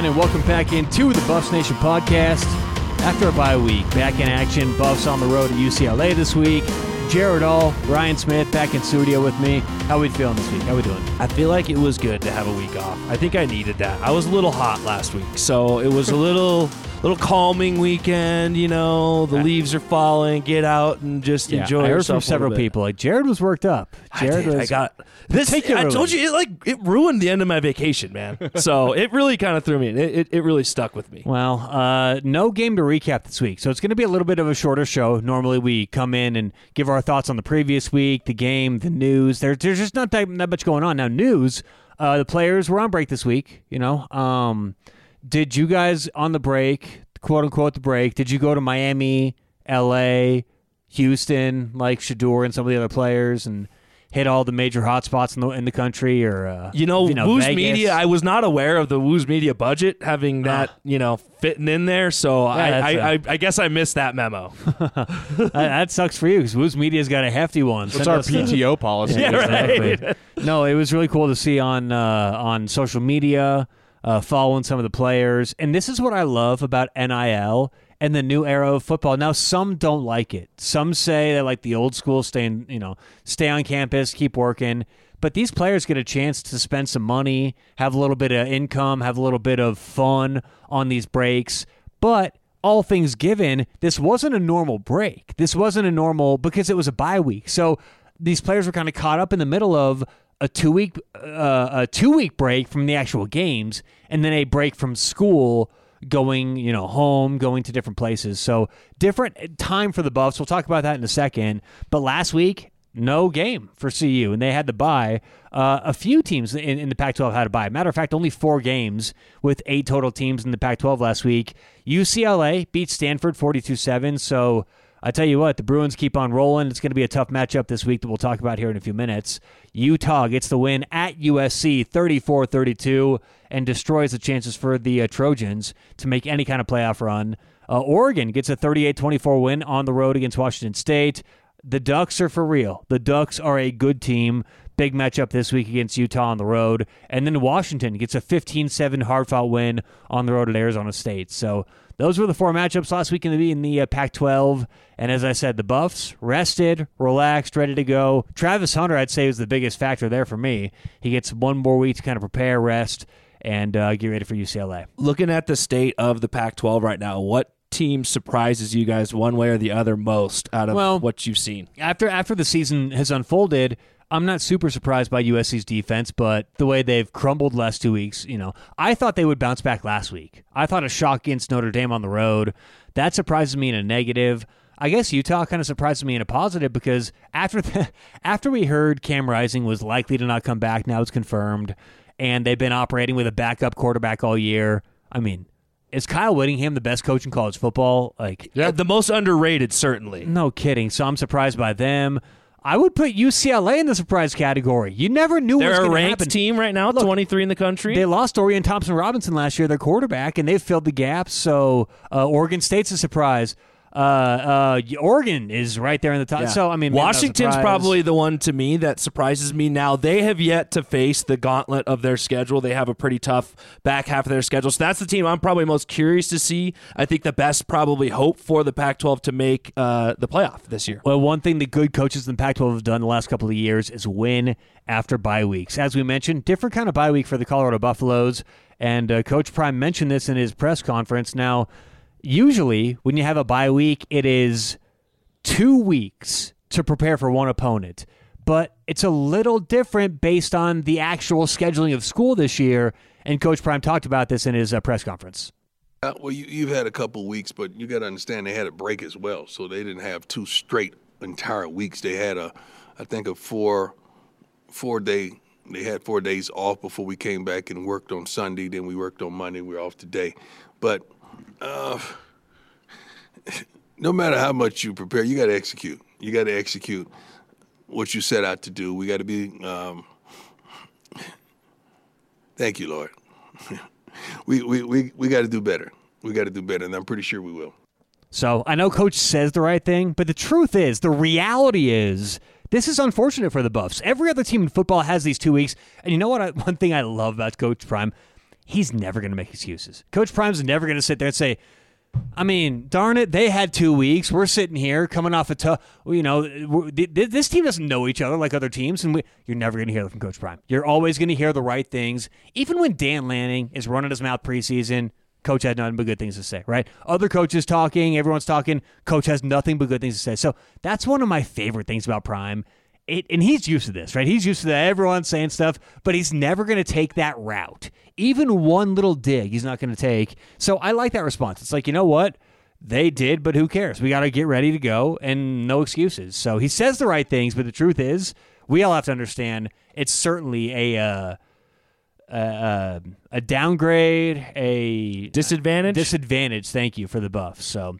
Buffs Nation. All right, what's happening? Welcome back into the Buffs Nation podcast. After a bye week, back in action. Buffs on the road at UCLA this week. Jared All, Ryan Smith back in studio with me. How we feeling this week? How we doing? I feel like it was good to have a week off. I think I needed that. I was a little hot last week, so it was a little little calming weekend. You know, the leaves are falling. Get out and just enjoy I heard yourself. from several people. Like Jared was worked up. Jared I, did. I got this. I told you, it like it ruined the end of my vacation, man. so it really kind of threw me. in. It, it it really stuck with me. Well, uh, no game to recap this week, so it's going to be a little bit of a shorter show. Normally, we come in and give our thoughts on the previous week, the game, the news. There, there's just not that, that much going on now. News: uh, the players were on break this week. You know, um, did you guys on the break, quote unquote, the break? Did you go to Miami, L.A., Houston, like Shedeur and some of the other players, and hit all the major hotspots in the in the country? Or uh, You know, Woo's Vegas? Media. I was not aware of the Woo's Media budget having that, you know, fitting in there. So I, Ah. that's I, a- I, I guess I missed that memo. that, that sucks for you because Woo's Media's got a hefty one. What's Send our us the- PTO policy? Yeah, right. No, it was really cool to see on uh, on social media, uh, following some of the players, and this is what I love about NIL and the new era of football. Now, some don't like it. Some say they like the old school, staying, you know, stay on campus, keep working. But these players get a chance to spend some money, have a little bit of income, have a little bit of fun on these breaks. But all things given, this wasn't a normal break. This wasn't a normal because it was a bye week. So these players were kind of caught up in the middle of a two week uh, a two week break from the actual games, and then a break from school, going you know home, going to different places. So different time for the Buffs. We'll talk about that in a second. But last week. No game for CU, and they had to buy. Uh, a few teams in, in the Pac-12 had to buy. Matter of fact, only four games with eight total teams in the Pac-12 last week. UCLA beat Stanford 42-7. So I tell you what, the Bruins keep on rolling. It's going to be a tough matchup this week that we'll talk about here in a few minutes. Utah gets the win at USC 34 32 and destroys the chances for the uh, Trojans to make any kind of playoff run. Uh, Oregon gets a 38 24 win on the road against Washington State. The Ducks are for real. The Ducks are a good team. Big matchup this week against Utah on the road. And then Washington gets a 15 7 hard fought win on the road at Arizona State. So those were the four matchups last week in the, in the uh, Pac 12. And as I said, the Buffs rested, relaxed, ready to go. Travis Hunter, I'd say, was the biggest factor there for me. He gets one more week to kind of prepare, rest, and uh, get ready for UCLA. Looking at the state of the Pac 12 right now, what team surprises you guys one way or the other most out of Well- what you've seen? after after the season has unfolded, I'm not super surprised by USC's defense, but the way they've crumbled last two weeks, you know, I thought they would bounce back last week. I thought a shock against Notre Dame on the road. That surprises me in a negative. I guess Utah kind of surprises me in a positive because after the, after we heard Cam Rising was likely to not come back, now it's confirmed, and they've been operating with a backup quarterback all year. I mean, is Kyle Whittingham the best coach in college football? Like, Uh, The most underrated, certainly. no kidding. So I'm surprised by them. I would put UCLA in the surprise category. You never knew what They're a going to ranked happen. team right now, 23 in the country. They lost Dorian Thompson Robinson last year, their quarterback, and they've filled the gaps. So uh, Oregon State's a surprise. Uh, uh, Oregon is right there in the top. Yeah. So I mean, maybe not a Washington's probably the one to me that surprises me. Now they have yet to face the gauntlet of their schedule. They have a pretty tough back half of their schedule. So that's the team I'm probably most curious to see. I think the best probably hope for the Pac-12 to make uh, the playoff this year. Well, one thing the good coaches in the Pac-12 have done the last couple of years is win after bye weeks. As we mentioned, different kind of bye week for the Colorado Buffaloes, and uh, Coach Prime mentioned this in his press conference. Now, usually when you have a bye week, it is two weeks to prepare for one opponent, but it's a little different based on the actual scheduling of school this year. And Coach Prime talked about this in his uh, press conference. Uh, well, you, you've had a couple weeks, but you got to understand they had a break as well, so they didn't have two straight entire weeks. They had a, I think a four, four day. They had four days off before we came back and worked on Sunday. Then we worked on Monday. We're off today, but uh, no matter how much you prepare, you got to execute. You got to execute what you set out to do. We got to be. Um, thank you, Lord. we we we, we got to do better. We got to do better, and I'm pretty sure we will. So I know Coach says the right thing, but the truth is, the reality is, This is unfortunate for the Buffs. Every other team in football has these two weeks. And you know what? I, one thing I love about Coach Prime, he's never going to make excuses. Coach Prime's never going to sit there and say, I mean, darn it, they had two weeks. We're sitting here coming off a tough, you know, this team doesn't know each other like other teams, and we, you're never going to hear that from Coach Prime. You're always going to hear the right things. Even when Dan Lanning is running his mouth preseason, Coach had nothing but good things to say, right? Other coaches talking, everyone's talking, Coach has nothing but good things to say. So that's one of my favorite things about Prime. It, and he's used to this, right? He's used to that, everyone saying stuff, but he's never going to take that route. Even one little dig, he's not going to take. So I like that response. It's like, you know what? They did, but who cares? We got to get ready to go and no excuses. So he says the right things, but the truth is, we all have to understand it's certainly a. Uh, uh, a downgrade, a disadvantage. Disadvantage. Thank you for the buff. So,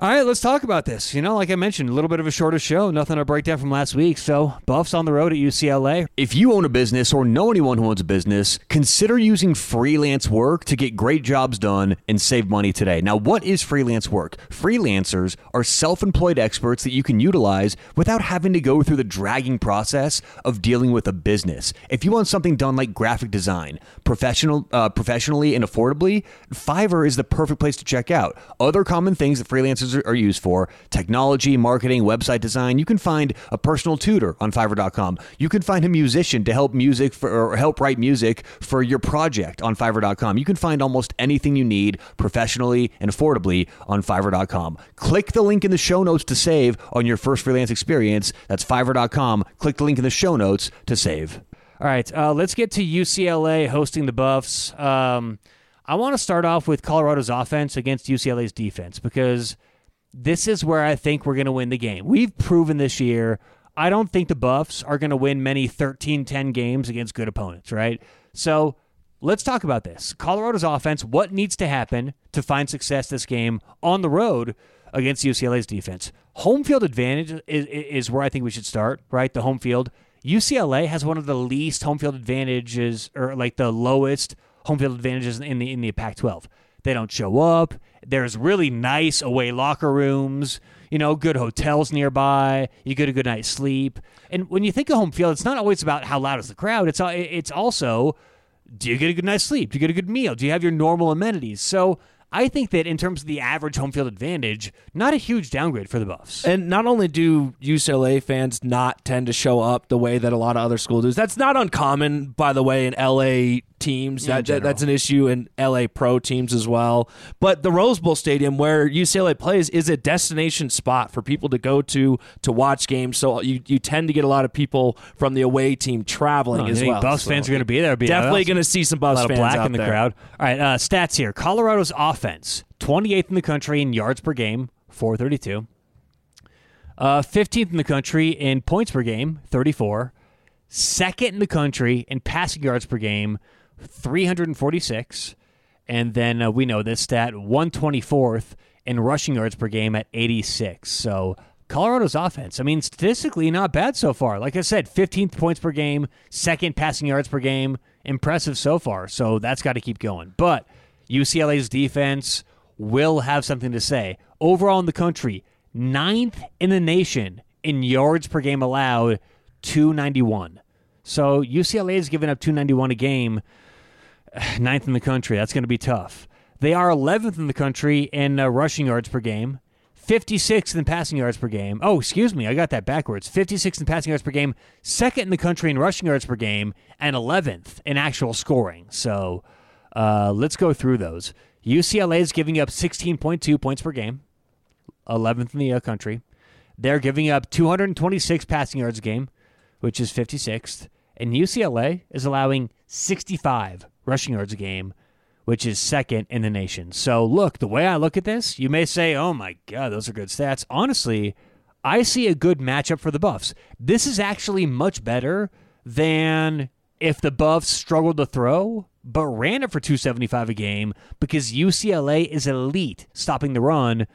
all right, let's talk about this. You know, like I mentioned, a little bit of a shorter show, nothing to break down from last week. So, Buffs on the road at UCLA. If you own a business or know anyone who owns a business, consider using freelance work to get great jobs done and save money today. Now, what is freelance work? Freelancers are self employed experts that you can utilize without having to go through the dragging process of dealing with a business. If you want something done like graphic design, professional, uh, professionally and affordably, Fiverr is the perfect place to check out. Other common things that freelancers are used for technology, marketing, website design. You can find a personal tutor on Fiverr.com. You can find a musician to help music for, or help write music for your project on Fiverr.com. You can find almost anything you need professionally and affordably on Fiverr.com. Click the link in the show notes to save on your first freelance experience. That's Fiverr.com. Click the link in the show notes to save. All right, uh, let's get to UCLA hosting the Buffs. Um, I want to start off with Colorado's offense against UCLA's defense because this is where I think we're going to win the game. We've proven this year. I don't think the Buffs are going to win many 13 10 games against good opponents, right? So let's talk about this. Colorado's offense, what needs to happen to find success this game on the road against UCLA's defense? Home field advantage is, is where I think we should start, right? The home field. UCLA has one of the least home field advantages, or like the lowest home field advantages in the in the Pac-12. They don't show up. There's really nice away locker rooms, you know, good hotels nearby. You get a good night's sleep. And when you think of home field, it's not always about how loud is the crowd. It's uh, it's also do you get a good night's sleep? Do you get a good meal? Do you have your normal amenities? So I think that in terms of the average home field advantage, not a huge downgrade for the Buffs. And not only do UCLA fans not tend to show up the way that a lot of other schools do, that's not uncommon, by the way, in LA teams. That, that, that's an issue in LA pro teams as well. But the Rose Bowl Stadium, where UCLA plays, is a destination spot for people to go to to watch games. So you, you tend to get a lot of people from the away team traveling oh, as well. Buffs so fans are going to be there. Be definitely going to see some Buffs fans black out in the there. crowd. All right, uh, stats here: Colorado's offense, 28th in the country in yards per game, 432. Uh, 15th in the country in points per game, 34. Second in the country in passing yards per game, 346. And then uh, we know this stat 124th in rushing yards per game at 86. So Colorado's offense, I mean, statistically not bad so far. Like I said, 15th points per game, second passing yards per game. Impressive so far. So that's got to keep going. But UCLA's defense will have something to say. Overall in the country, ninth in the nation in yards per game allowed, 291. So UCLA is giving up 291 a game ninth in the country. That's going to be tough. They are 11th in the country in uh, rushing yards per game, 56th in passing yards per game. Oh, excuse me, I got that backwards. 56th in passing yards per game, second in the country in rushing yards per game, and 11th in actual scoring. So uh, let's go through those. UCLA is giving up 16.2 points per game, 11th in the uh, country. They're giving up 226 passing yards a game, which is 56th. And UCLA is allowing 65 rushing yards a game, which is second in the nation. So, look, the way I look at this, you may say, oh my God, those are good stats. Honestly, I see a good matchup for the Buffs. This is actually much better than if the Buffs struggled to throw but ran it for 275 a game because UCLA is elite stopping the run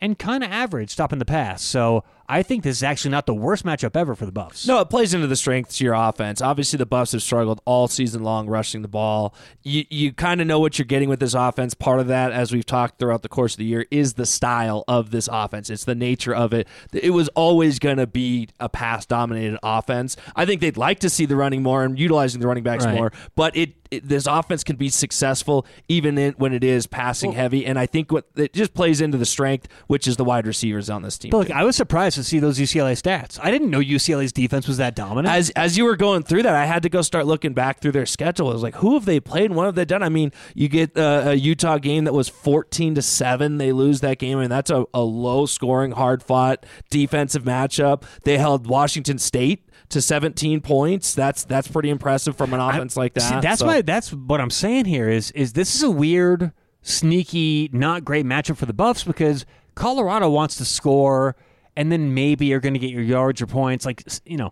and kind of average stopping the pass. So I think this is actually not the worst matchup ever for the Buffs. No, it plays into the strengths of your offense. Obviously, the Buffs have struggled all season long rushing the ball. You you kind of know what you're getting with this offense. Part of that, as we've talked throughout the course of the year, is the style of this offense. It's the nature of it. It was always going to be a pass dominated offense. I think they'd like to see the running more and utilizing the running backs Right. more, but it, this offense can be successful even in, when it is passing heavy. And I think what it just plays into the strength, which is the wide receivers on this team. Look, I was surprised to see those UCLA stats. I didn't know UCLA's defense was that dominant. as as you were going through that, I had to go start looking back through their schedule. I was like, who have they played and what have they done? I mean, you get uh, a Utah game that was fourteen to seven. They lose that game, and that's a, a low scoring, hard fought defensive matchup. They held Washington State to seventeen points. That's that's pretty impressive from an offense like that. See, that's So- my that's what I'm saying here is is this is a weird, sneaky, not great matchup for the Buffs because Colorado wants to score, and then maybe you're going to get your yards or points. Like you know,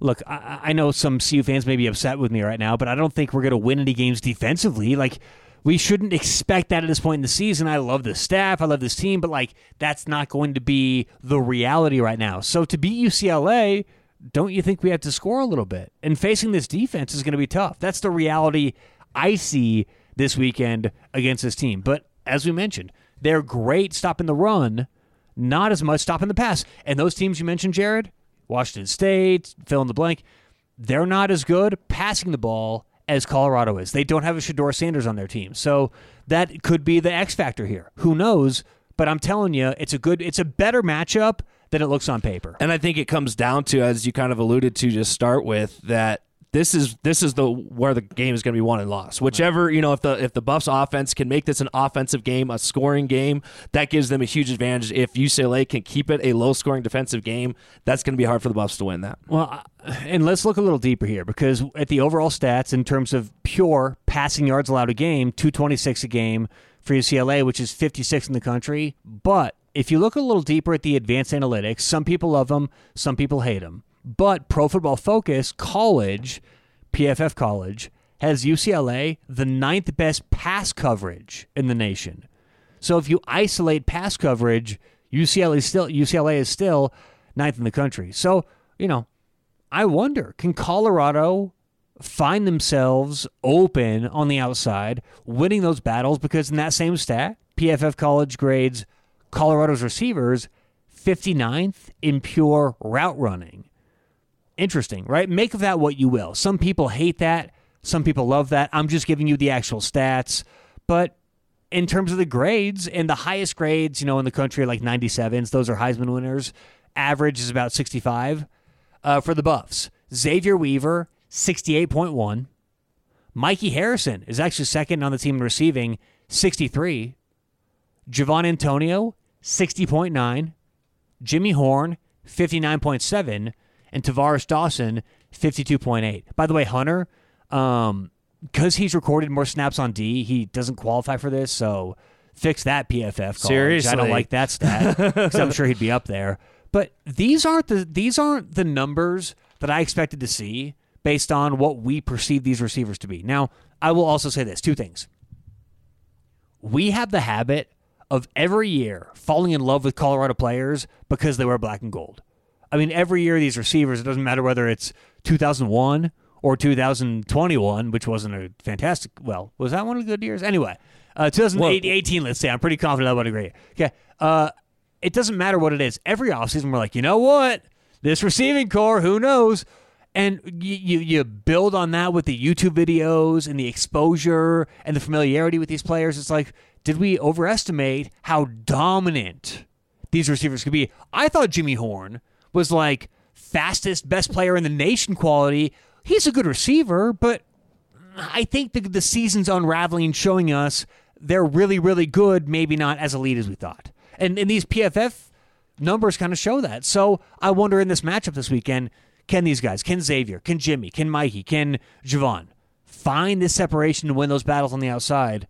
look, I, I know some CU fans may be upset with me right now, but I don't think we're going to win any games defensively. Like we shouldn't expect that at this point in the season. I love the staff, I love this team, but like that's not going to be the reality right now. So to beat UCLA don't you think we have to score a little bit? And facing this defense is going to be tough. That's the reality I see this weekend against this team. But as we mentioned, they're great stopping the run, not as much stopping the pass. And those teams you mentioned, Jared, Washington State, fill in the blank, they're not as good passing the ball as Colorado is. They don't have a Shedeur Sanders on their team. So that could be the X factor here. Who knows? But I'm telling you, it's a good it's a better matchup than it looks on paper. And I think it comes down to, as you kind of alluded to, just start with that. This is this is the where the game is going to be won and lost. Whichever you know, if the if the Buffs offense can make this an offensive game, a scoring game, that gives them a huge advantage. If UCLA can keep it a low scoring defensive game, that's going to be hard for the Buffs to win that. Well, and let's look a little deeper here because at the overall stats, in terms of pure passing yards allowed a game, 226 a game for UCLA, which is 56 in the country. But if you look a little deeper at the advanced analytics, some people love them, some people hate them. But Pro Football Focus College, PFF College, has UCLA the ninth best pass coverage in the nation. So if you isolate pass coverage, UCLA is still UCLA is still ninth in the country. So you know, I wonder can Colorado find themselves open on the outside, winning those battles? Because in that same stat, PFF College grades Colorado's receivers 59th in pure route running. Interesting, right? Make of that what you will. Some people hate that. Some people love that. I'm just giving you the actual stats. But in terms of the grades and the highest grades, you know, in the country like 97s. Those are Heisman winners. Average is about 65 uh, for the Buffs. Xavier Weaver, 68.1. Mikey Harrison is actually second on the team in receiving, 63. Javon Antonio, 60.9. Jimmy Horn, 59.7. And Tar'Varish Dawson, 52.8. By the way, Hunter, um, because he's recorded more snaps on D, he doesn't qualify for this. So fix that PFF. College. I don't like that stat because I'm sure he'd be up there. But these aren't the these aren't the numbers that I expected to see based on what we perceive these receivers to be. Now, I will also say this: two things. We have the habit of every year falling in love with Colorado players because they wear black and gold. I mean, every year these receivers, it doesn't matter whether it's 2001 or 2021, which wasn't a fantastic. Well, was that one of the good years? Anyway, uh, 2018, let's say. I'm pretty confident that would agree. Okay. Uh, it doesn't matter what it is. Every offseason, we're like, you know what? This receiving core, who knows? And you, you, you build on that with the YouTube videos and the exposure and the familiarity with these players. It's like, did we overestimate how dominant these receivers could be? I thought Jimmy Horn was like fastest, best player in the nation quality. He's a good receiver, but I think the, the season's unraveling, showing us they're really, really good, maybe not as elite as we thought. And, and these PFF numbers kind of show that. So I wonder in this matchup this weekend, can these guys, can Xavier, can Jimmy, can Mikey, can Javon find this separation to win those battles on the outside?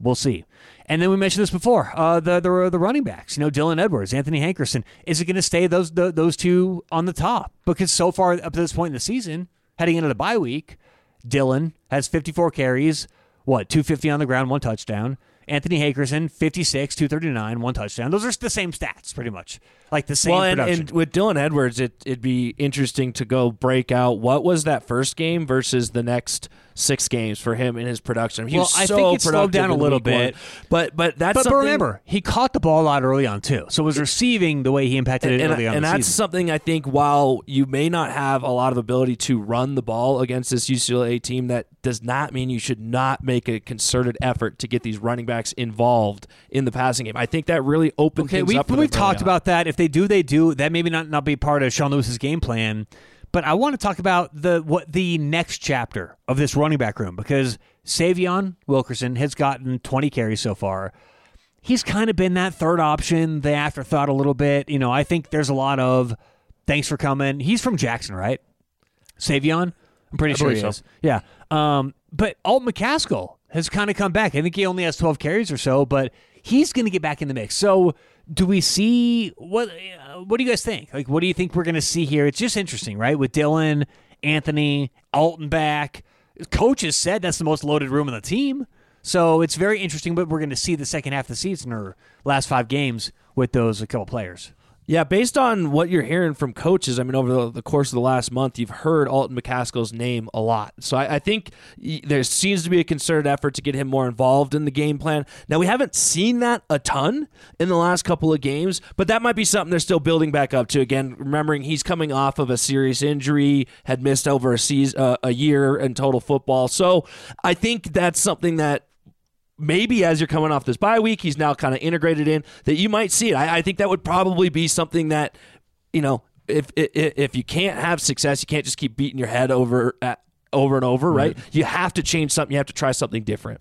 We'll see. And then we mentioned this before, uh, the, the the running backs. You know, Dylan Edwards, Anthony Hankerson. Is it going to stay those the, those two on the top? Because so far up to this point in the season, heading into the bye week, Dylan has 54 carries, what 250 on the ground, one touchdown. Anthony Hankerson 56, 239, one touchdown. Those are the same stats pretty much. Like the same well, and, production. and with Dylan Edwards, it, it'd be interesting to go break out what was that first game versus the next six games for him in his production. He Well, was I so think it slowed down a little week one. bit. but but that's but, but remember, he caught the ball out early on too, so it was receiving the way he impacted it and, early on and that's season. something I think while you may not have a lot of ability to run the ball against this UCLA team, that does not mean you should not make a concerted effort to get these running backs involved in the passing game. I think that really opens Okay, things we, up. we've on. about that. If they do, they do. That maybe not not be part of Sean Lewis's game plan. But I want to talk about the what the next chapter of this running back room because Sy'Veon Wilkerson has gotten 20 carries so far. He's kind of been that third option, the afterthought a little bit. You know, I think there's a lot of thanks for coming. He's from Jackson, right? Sy'Veon? I'm pretty I sure he believe is. Yeah. Um, but Alton McCaskill has kind of come back. I think he only has 12 carries or so, but he's going to get back in the mix. So, do we see what? What do you guys think? Like, what do you think we're going to see here? It's just interesting, right? With Dylan, Anthony, Alton back. Coaches said that's the most loaded room in the team. So it's very interesting but we're going to see the second half of the season or last five games with those a couple players. Yeah, based on what you're hearing from coaches, I mean, over the, the course of the last month, you've heard Alton McCaskill's name a lot. So I, I think there seems to be a concerted effort to get him more involved in the game plan. Now, we haven't seen that a ton in the last couple of games, but that might be something they're still building back up to. Again, remembering he's coming off of a serious injury, had missed over a season, uh, a year in total football. So I think that's something that maybe as you're coming off this bye week, he's now kind of integrated in that you might see it. I, I think that would probably be something that, you know, if, if if you can't have success, you can't just keep beating your head over at, over and over, right? You have to change something. You have to try something different.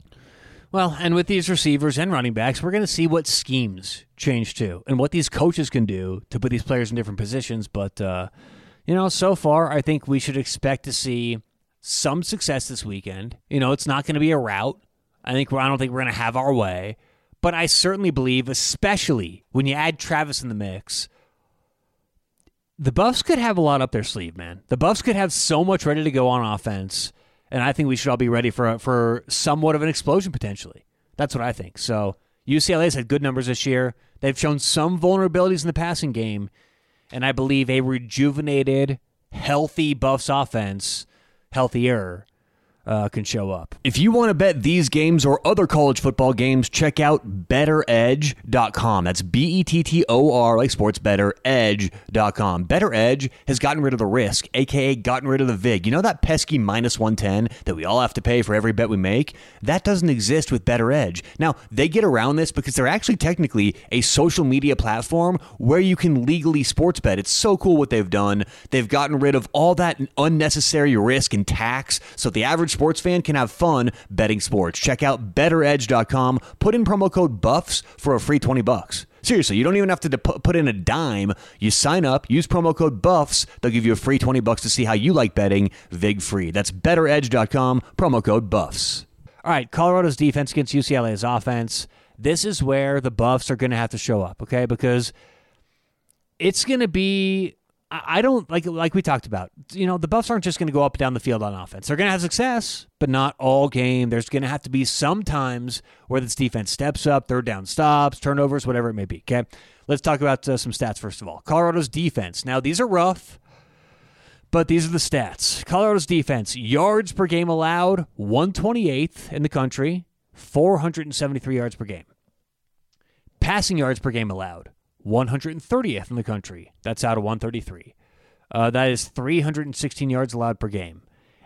Well, and with these receivers and running backs, we're going to see what schemes change too, and what these coaches can do to put these players in different positions. But uh, you know, so far, I think we should expect to see some success this weekend. You know, it's not going to be a rout. I think I don't think we're going to have our way, but I certainly believe, especially when you add Travis in the mix, the Buffs could have a lot up their sleeve, man. The Buffs could have so much ready to go on offense, and I think we should all be ready for for somewhat of an explosion potentially. That's what I think. So UCLA's had good numbers this year. They've shown some vulnerabilities in the passing game, and I believe a rejuvenated, healthy Buffs offense, healthier, uh, can show up. If you want to bet these games or other college football games, check out bettoredge.com. That's B E T T O R, like sports better, edge.com. BettorEdge has gotten rid of the risk, aka gotten rid of the VIG. You know that pesky minus 110 that we all have to pay for every bet we make? That doesn't exist with BettorEdge. Now, they get around this because they're actually technically a social media platform where you can legally sports bet. It's so cool what they've done. They've gotten rid of all that unnecessary risk and tax so the average sports fan can have fun betting sports. Check out bettoredge.com. Put in promo code BUFFS for a free 20 bucks. Seriously, you don't even have to dep- put in a dime. You sign up, use promo code BUFFS. They'll give you a free 20 bucks to see how you like betting VIG free. That's bettoredge.com, promo code BUFFS. All right, Colorado's defense against UCLA's offense. This is where the Buffs are going to have to show up, okay? Because it's going to be. I don't like like we talked about. You know, the Buffs aren't just going to go up and down the field on offense. They're going to have success, but not all game. There's going to have to be some times where this defense steps up, third down stops, turnovers, whatever it may be. Okay, let's talk about uh, some stats first of all. Colorado's defense. Now these are rough. But these are the stats. Colorado's defense, yards per game allowed, 128th in the country, 473 yards per game. Passing yards per game allowed, 130th in the country. That's out of 133. Uh, that is 316 yards allowed per game.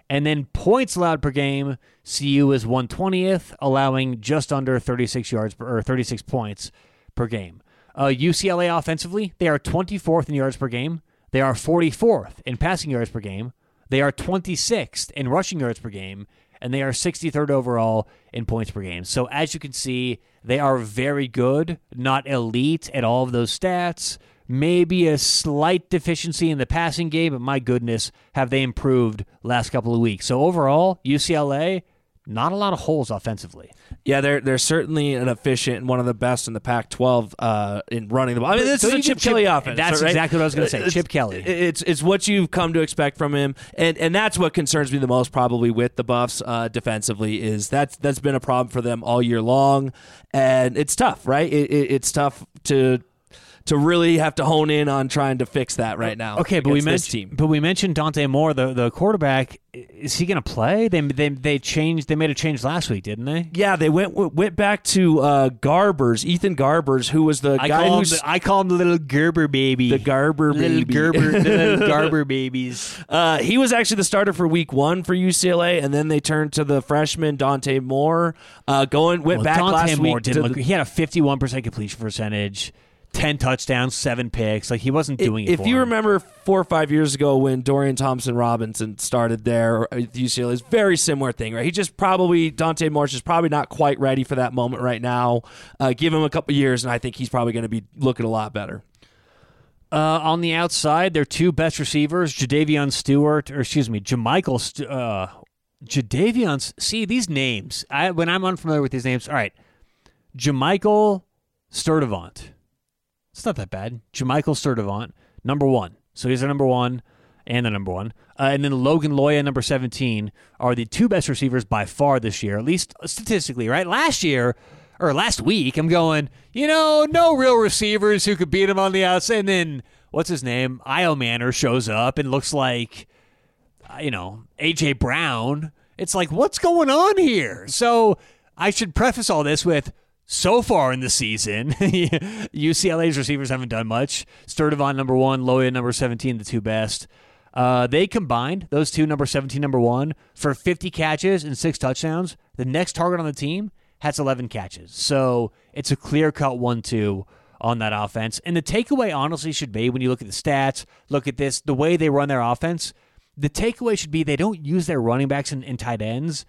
And then points allowed per game, CU is 120th, allowing just under 36 yards per, or 36 points per game. Uh, UCLA offensively, they are 24th in yards per game. They are 44th in passing yards per game. They are 26th in rushing yards per game, and they are 63rd overall in points per game. So as you can see, they are very good, not elite at all of those stats. Maybe a slight deficiency in the passing game, but my goodness, have they improved last couple of weeks. So overall, UCLA, not a lot of holes offensively. Yeah, they're they're certainly an efficient and one of the best in the Pac-12 uh, in running the ball. I mean, this is a Chip give Chip- Kelly offense. that's right? exactly what I was gonna say, It's- Chip Kelly. It's it's what you've come to expect from him, and and that's what concerns me the most probably with the Buffs uh, defensively is that's that's been a problem for them all year long, and it's tough, right? It, it, it's tough to to really have to hone in on trying to fix that right now. Okay, but we mentioned team. but we mentioned Dante Moore, the the quarterback. Is he going to play? They they they changed. They made a change last week, didn't they? Yeah, they went went back to uh, Garbers, Ethan Garbers, who was the I guy call, him who's I call him the little Gerber baby. the Garber little baby. Gerber, the little Garber babies. Uh, he was actually the starter for Week One for UCLA, and then they turned to the freshman Dante Moore. Uh, going went Well, back Dante last Moore week. didn't look. the- He had a fifty-one percent completion percentage, ten touchdowns, seven picks. Like he wasn't doing it. if for you him. remember four or five years ago when Dorian Thompson Robinson started there at UCLA, it's a very similar thing, right? He just probably Dante Moore's is probably not quite ready for that moment right now. Uh, give him a couple years, and I think he's probably going to be looking a lot better. Uh, on the outside, their two best receivers, Jadavion Stewart, or excuse me, Jamichael. St- uh, Jadavion. See these names. I when I'm unfamiliar with these names. All right, Jamichael Sturdivant. It's not that bad. Jamichael Sturdivant, number one. So he's the number one and the number one. Uh, and then Logan Loya, number 17, are the two best receivers by far this year, at least statistically, right? Last year, or last week, I'm going, you know, no real receivers who could beat him on the outside. And then, what's his name? Ayomanor shows up and looks like, uh, you know, A.J. Brown. It's like, what's going on here? So I should preface all this with so far in the season, UCLA's receivers haven't done much. Sturdivant number one, Loya number 17, the two best. Uh, they combined those two, number 17, number one, for 50 catches and six touchdowns. The next target on the team has 11 catches. So it's a clear cut 1 2 on that offense. And the takeaway, honestly, should be when you look at the stats, look at this, the way they run their offense, the takeaway should be they don't use their running backs and, and tight ends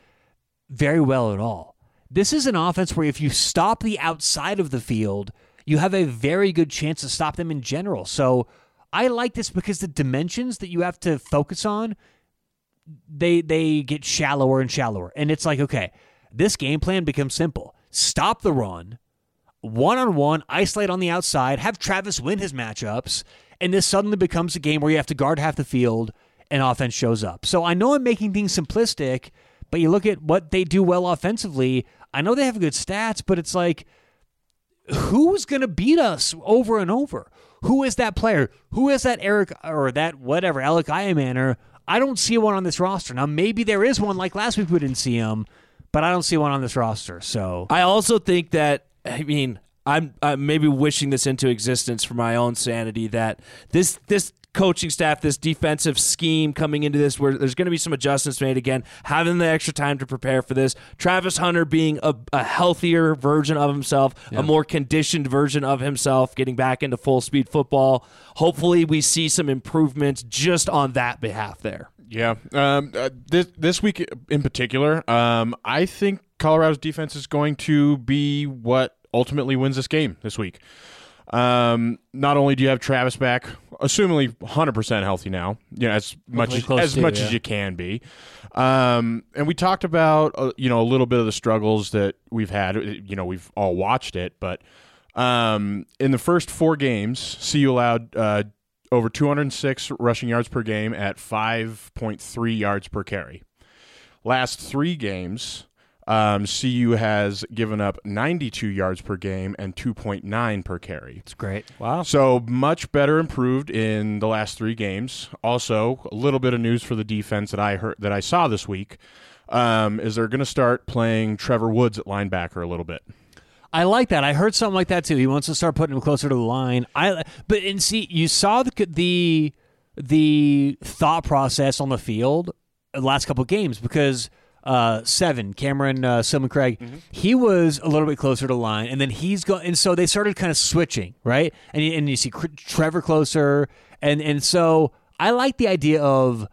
very well at all. This is an offense where if you stop the outside of the field, you have a very good chance to stop them in general. So I like this because the dimensions that you have to focus on, they they get shallower and shallower. And it's like, okay, this game plan becomes simple. Stop the run, one on one, isolate on the outside, have Travis win his matchups, and this suddenly becomes a game where you have to guard half the field and offense shows up. So I know I'm making things simplistic, but you look at what they do well offensively. I know they have good stats, but it's like, who's going to beat us over and over? Who is that player? Who is that Eric or that whatever, Elic Ayomanor? I don't see one on this roster. Now, maybe there is one like last week we didn't see him, but I don't see one on this roster. So I also think that I mean I'm, I'm maybe wishing this into existence for my own sanity that this this coaching staff, this defensive scheme coming into this, where there's going to be some adjustments made again, having the extra time to prepare for this. Travis Hunter being a, a healthier version of himself, a more conditioned version of himself, getting back into full speed football. Hopefully, we see some improvements just on that behalf there. Yeah. Um, uh, this this week in particular, um, I think Colorado's defense is going to be what ultimately wins this game this week. Um, not only do you have Travis back, assumingly 100% healthy now, you know, as much as, as to, much yeah. as you can be. Um, and we talked about uh, you know a little bit of the struggles that we've had. You know, we've all watched it, but um, in the first four games, CU allowed uh, over 206 rushing yards per game at 5.3 yards per carry. Last three games, um, CU has given up 92 yards per game and 2.9 per carry. it's great. Wow. So much better improved in the last three games. Also, a little bit of news for the defense that I heard that I saw this week um, is they're going to start playing Trevor Woods at linebacker a little bit. I like that. I heard something like that too. He wants to start putting him closer to the line. I but and see, you saw the the the thought process on the field the last couple of games because uh, seven Cameron uh, Silmon Craig. He was a little bit closer to line, and then he's going, and so they started kind of switching right, and you- and you see Trevor closer, and and so I like the idea of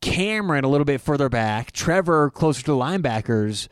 Cameron a little bit further back, Trevor closer to the linebackers,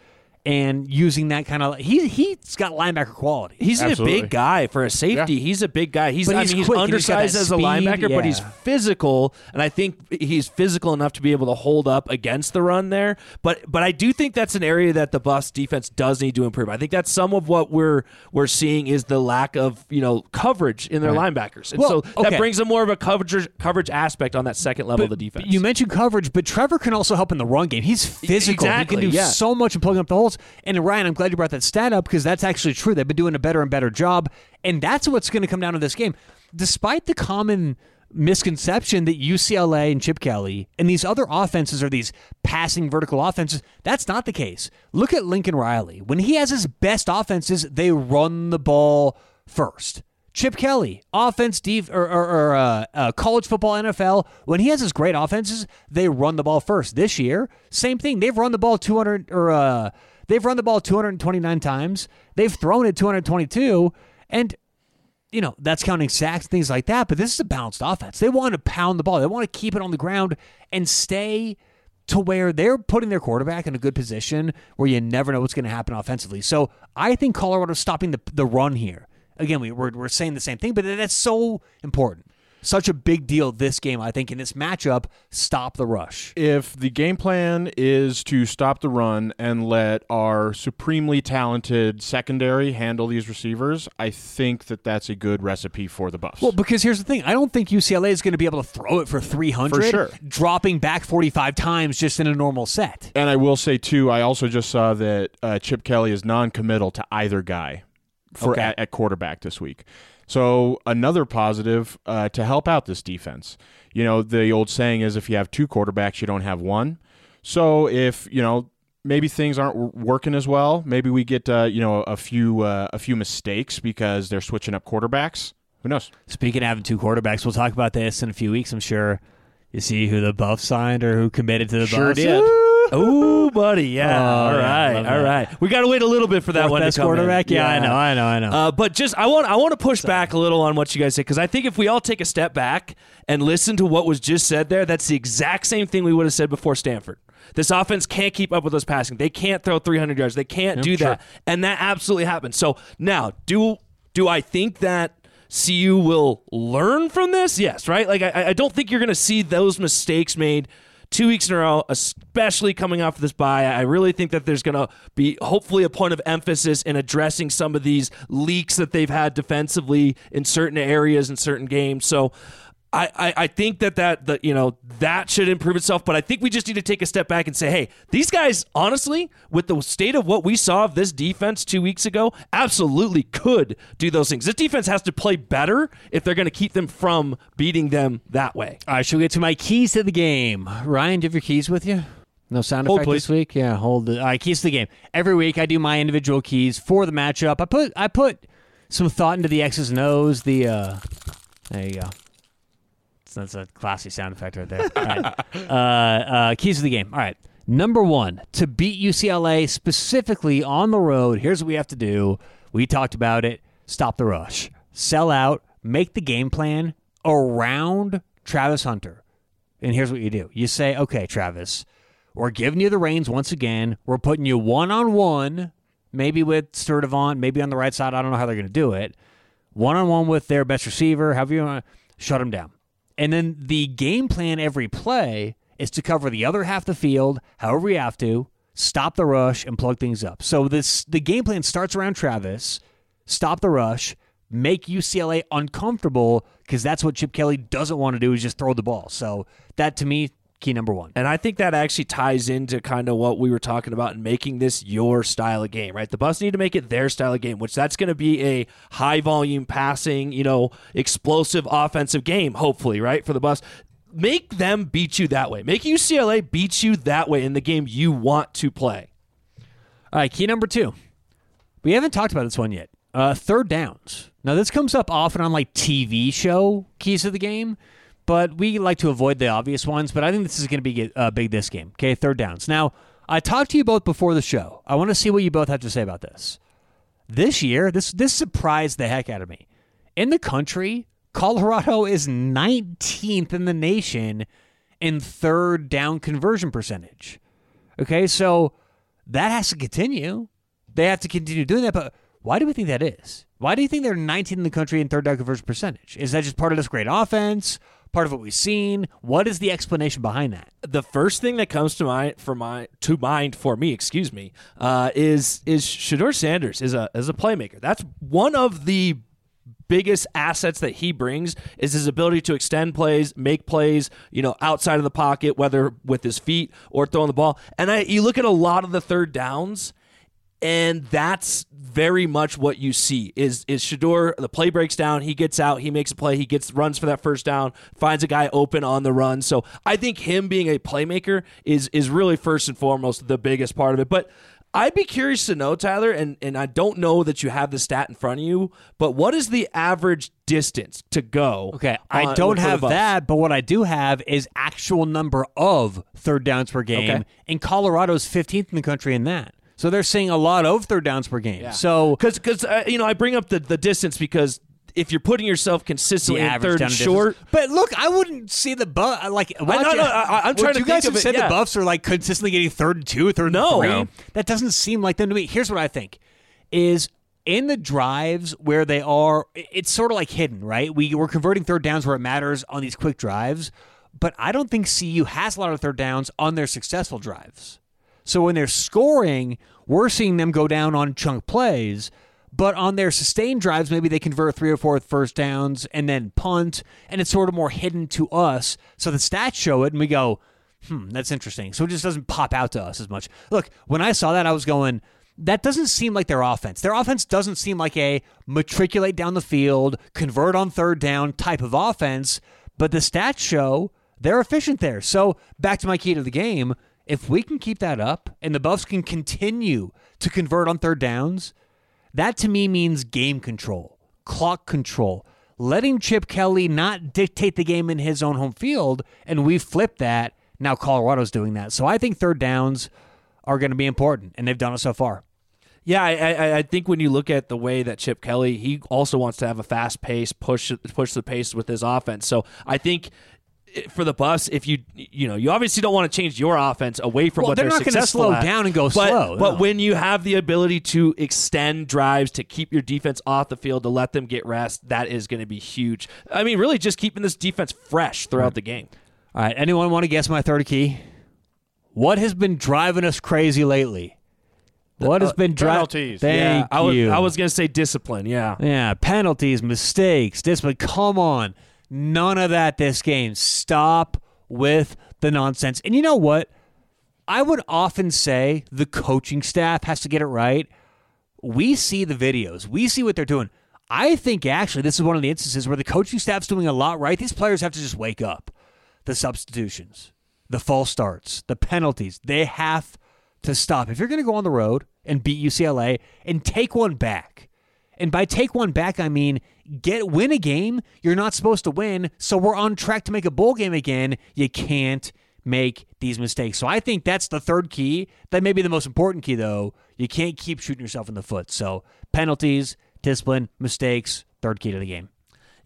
and using that kind of he he's got linebacker quality. He's Absolutely. a big guy for a safety. Yeah. He's a big guy. He's, But I he's mean, he's quick and he's got undersized that as a speed, linebacker, but he's physical, and I think he's physical enough to be able to hold up against the run there. But but I do think that's an area that the Buffs defense does need to improve. I think that's some of what we're we're seeing is the lack of you know coverage in their linebackers, and Well, so okay. that brings a more of a coverage coverage aspect on that second level of the defense. You mentioned coverage, but Trevor can also help in the run game. He's physical. Exactly, he can do yeah. so much in plugging up the holes. And Ryan, I'm glad you brought that stat up because that's actually true. They've been doing a better and better job, and that's what's going to come down to this game. Despite the common misconception that UCLA and Chip Kelly and these other offenses are these passing vertical offenses. That's not the case. Look at Lincoln Riley. When he has his best offenses, they run the ball first. Chip Kelly, offense, def- or, or, or uh, uh, college football, NFL. When he has his great offenses, they run the ball first. This year, same thing. They've run the ball 200 or uh, they've run the ball 229 times. They've thrown it 222, and you know, that's counting sacks, things like that. But this is a balanced offense. They want to pound the ball. They want to keep it on the ground and stay to where they're putting their quarterback in a good position where you never know what's going to happen offensively. So I think Colorado's stopping the, the run here. Again, we, we're, we're saying the same thing, but that's so important such a big deal this game, I think, in this matchup, stop the rush. If the game plan is to stop the run and let our supremely talented secondary handle these receivers, I think that that's a good recipe for the Buffs. Well, because here's the thing I don't think UCLA is going to be able to throw it for 300, For sure. dropping back 45 times just in a normal set. and I will say, too, I also just saw that uh, Chip Kelly is non committal to either guy for Okay. at, at quarterback this week. So another positive uh, to help out this defense. You know, the old saying is if you have two quarterbacks, you don't have one. So if you know maybe things aren't working as well, maybe we get uh, you know a few uh, a few mistakes because they're switching up quarterbacks. Who knows? Speaking of having two quarterbacks, we'll talk about this in a few weeks, I'm sure. You see who the Buffs signed or who committed to the Sure Buffs? did. Oh, buddy, yeah. Oh, all right. Yeah, all right. We got to wait a little bit for that Fourth one best to come quarterback? Yeah, I know, I know, I know. Uh, but just I want I want to push back a little on what you guys say because I think if we all take a step back and listen to what was just said there, that's the exact same thing we would have said before Stanford. This offense can't keep up with us passing. They can't throw 300 yards. They can't do that, and that absolutely happened. So now, do do I think that? CU will learn from this? Yes, right? Like, I, I don't think you're going to see those mistakes made two weeks in a row, especially coming off of this bye. I really think that there's going to be hopefully a point of emphasis in addressing some of these leaks that they've had defensively in certain areas in certain games. So. I, I, I think that that the, you know that should improve itself, but I think we just need to take a step back and say, hey, these guys, honestly, with the state of what we saw of this defense two weeks ago, absolutely could do those things. This defense has to play better if they're going to keep them from beating them that way. All right, should we get to my keys to the game? Ryan, do you have your keys with you? No sound Hold, effect please. this week. Yeah, hold. The, all right, keys to the game. Every week I do my individual keys for the matchup. I put I put some thought into the X's and O's. The uh, there you go. That's a classy sound effect right there. Right. uh, uh, keys to the game. All right. Number one, to beat UCLA specifically on the road, here's what we have to do. We talked about it. Stop the rush. Sell out. Make the game plan around Travis Hunter. And here's what you do you say, okay, Travis, we're giving you the reins once again. We're putting you one on one, maybe with Sturdivant, maybe on the right side. I don't know how they're going to do it. One on one with their best receiver, however you want to shut them down. And then the game plan every play is to cover the other half of the field, however we have to, stop the rush, and plug things up. So this the game plan starts around Travis, stop the rush, make UCLA uncomfortable because that's what Chip Kelly doesn't want to do is just throw the ball. So that to me, key number one. And I think that actually ties into kind of what we were talking about in making this your style of game, right? The Bucks need to make it their style of game, which that's going to be a high volume passing, you know, explosive offensive game, hopefully, right? For the Bucks. Make them beat you that way. Make UCLA beat you that way in the game you want to play. All right, key number two. We haven't talked about this one yet. Uh, third downs. Now, this comes up often on like TV show keys of the game, but we like to avoid the obvious ones. But I think this is going to be uh, big this game. Okay, third downs. Now, I talked to you both before the show. I want to see what you both have to say about this. This year, this this surprised the heck out of me. In the country, Colorado is 19th in the nation in third down conversion percentage. Okay, so that has to continue. They have to continue doing that. But why do we think that is? Why do you think they're 19th in the country in third down conversion percentage? Is that just part of this great offense? Part of what we've seen? What is the explanation behind that? the first thing that comes to mind for my to mind for me, excuse me, uh, is is Shedeur Sanders is a is a playmaker. That's one of the biggest assets that he brings is his ability to extend plays, make plays, you know, outside of the pocket, whether with his feet or throwing the ball. And I, you look at a lot of the third downs. And that's very much what you see is is Shedeur the play breaks down he gets out he makes a play he gets runs for that first down finds a guy open on the run so I think him being a playmaker is is really first and foremost the biggest part of it but I'd be curious to know, Tyler, and, and I don't know that you have the stat in front of you, but what is the average distance to go? Okay, I on- don't have that, but what I do have is actual number of third downs per game. Okay. And Colorado's 15th in the country in that. So they're seeing a lot of third downs per game. So because uh, you know I bring up the, the distance because if you're putting yourself consistently in third down and distance. short, But look, I wouldn't see the buff like. watch no, no, I- I'm What trying to you guys have it, said yeah. the Buffs are like consistently getting third and two, third No. and No. three. That doesn't seem like them to me. Here's what I think: is in the drives where they are, it's sort of like hidden, right? We we're converting third downs where it matters on these quick drives, but I don't think CU has a lot of third downs on their successful drives. So when they're scoring, we're seeing them go down on chunk plays. But on their sustained drives, maybe they convert three or four first downs and then punt, and it's sort of more hidden to us. So the stats show it, and we go, hmm, that's interesting. So it just doesn't pop out to us as much. Look, when I saw that, I was going, that doesn't seem like their offense. Their offense doesn't seem like a matriculate down the field, convert on third down type of offense, but the stats show they're efficient there. So back to my key to the game. If we can keep that up and the Buffs can continue to convert on third downs, that to me means game control, clock control, letting Chip Kelly not dictate the game in his own home field. And we flipped that. Now Colorado's doing that. So I think third downs are going to be important, and they've done it so far. Yeah, I, I, I think when you look at the way that Chip Kelly, he also wants to have a fast pace, push push the pace with his offense. So I think for the Buffs, if you you know you obviously don't want to change your offense away from Well, what they're they're, not gonna slow at. down and go but, slow, But no. when you have the ability to extend drives to keep your defense off the field to let them get rest, that is going to be huge. I mean, really, just keeping this defense fresh throughout the game. All right. Anyone want to guess my third key? What has been driving us crazy lately? What has uh, been driving? penalties. Thank yeah, I was you. I was going to say discipline. Yeah. Yeah, penalties, mistakes, discipline. Come on. None of that this game. Stop with the nonsense. And you know what? I would often say the coaching staff has to get it right. We see the videos, we see what they're doing. I think actually this is one of the instances where the coaching staff's doing a lot right. These players have to just wake up. The substitutions, the false starts, the penalties, they have to stop. If you're going to go on the road and beat UCLA and take one back, and by take one back, I mean get win a game you're not supposed to win. So we're on track to make a bowl game again. You can't make these mistakes. So I think that's the third key. That may be the most important key, though. You can't keep shooting yourself in the foot. So penalties, discipline, mistakes, third key to the game.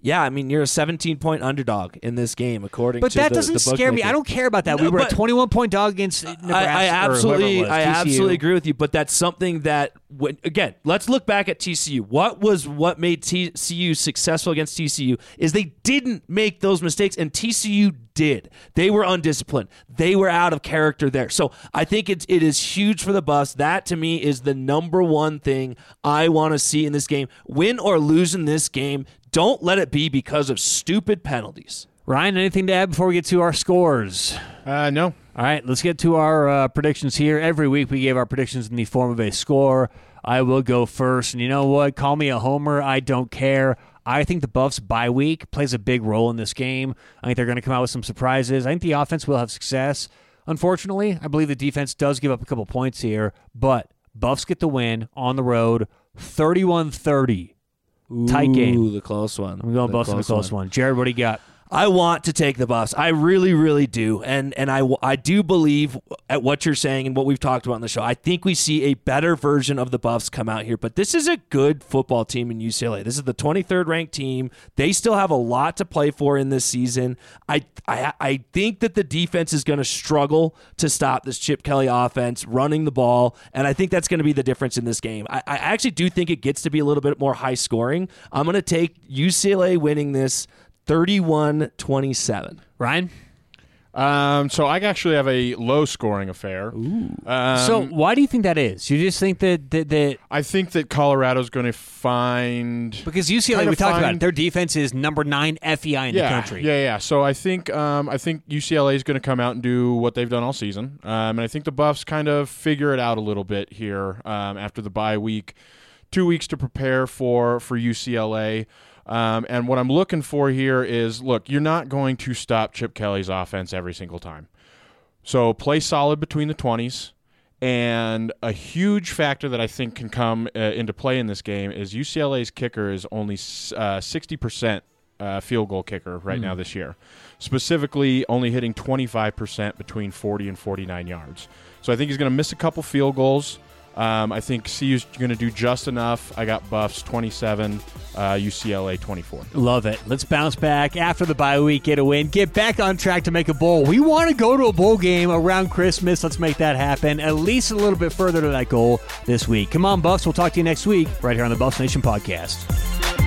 Yeah, I mean you're a 17 point underdog in this game, according to the bigger. But to that the, doesn't the scare me. I don't care about that. we were a 21 point dog against Nebraska. I, I absolutely, was, I absolutely agree with you. But that's something that, when, again, let's look back at TCU. What was what made TCU successful against TCU is they didn't make those mistakes, and TCU did. They were undisciplined. They were out of character there. So I think it's it is huge for the Buffs. That to me is the number one thing I want to see in this game. Win or lose in this game. Don't let it be because of stupid penalties. Ryan, anything to add before we get to our scores? Uh, no. All right, let's get to our uh, predictions here. Every week we gave our predictions in the form of a score. I will go first. And you know what? Call me a homer. I don't care. I think the Buffs bye week plays a big role in this game. I think they're going to come out with some surprises. I think the offense will have success. Unfortunately, I believe the defense does give up a couple points here, but Buffs get the win on the road 31 30. Tight game. Ooh, the close one. I'm going Buffs in the close one. Jared, what do you got? I want to take the Buffs. I really, really do, and and I I do believe at what you're saying and what we've talked about in the show. I think we see a better version of the Buffs come out here. But this is a good football team in UCLA. This is the 23rd ranked team. They still have a lot to play for in this season. I I I think that the defense is going to struggle to stop this Chip Kelly offense running the ball, and I think that's going to be the difference in this game. I, I actually do think it gets to be a little bit more high scoring. I'm going to take UCLA winning this 31 27. Ryan? Um, so I actually have a low scoring affair. Um, so why do you think that is? You just think that that, that I think that Colorado's going to find because UCLA Kinda we talked about it, their defense is number nine FEI in yeah, the country. Yeah, yeah. So I think um, I think UCLA is going to come out and do what they've done all season, um, and I think the Buffs kind of figure it out a little bit here um, after the bye week, two weeks to prepare for for UCLA. Um, and what I'm looking for here is, look, you're not going to stop Chip Kelly's offense every single time. So play solid between the 20s. And a huge factor that I think can come uh, into play in this game is UCLA's kicker is only uh, 60% uh, field goal kicker right now this year. Specifically, only hitting 25% between 40 and 49 yards. So I think he's going to miss a couple field goals. Um, I think CU's going to do just enough. I got Buffs 27, uh, UCLA 24. Love it. Let's bounce back after the bye week, get a win, get back on track to make a bowl. We want to go to a bowl game around Christmas. Let's make that happen. At least a little bit further to that goal this week. Come on, Buffs. We'll talk to you next week right here on the Buffs Nation podcast.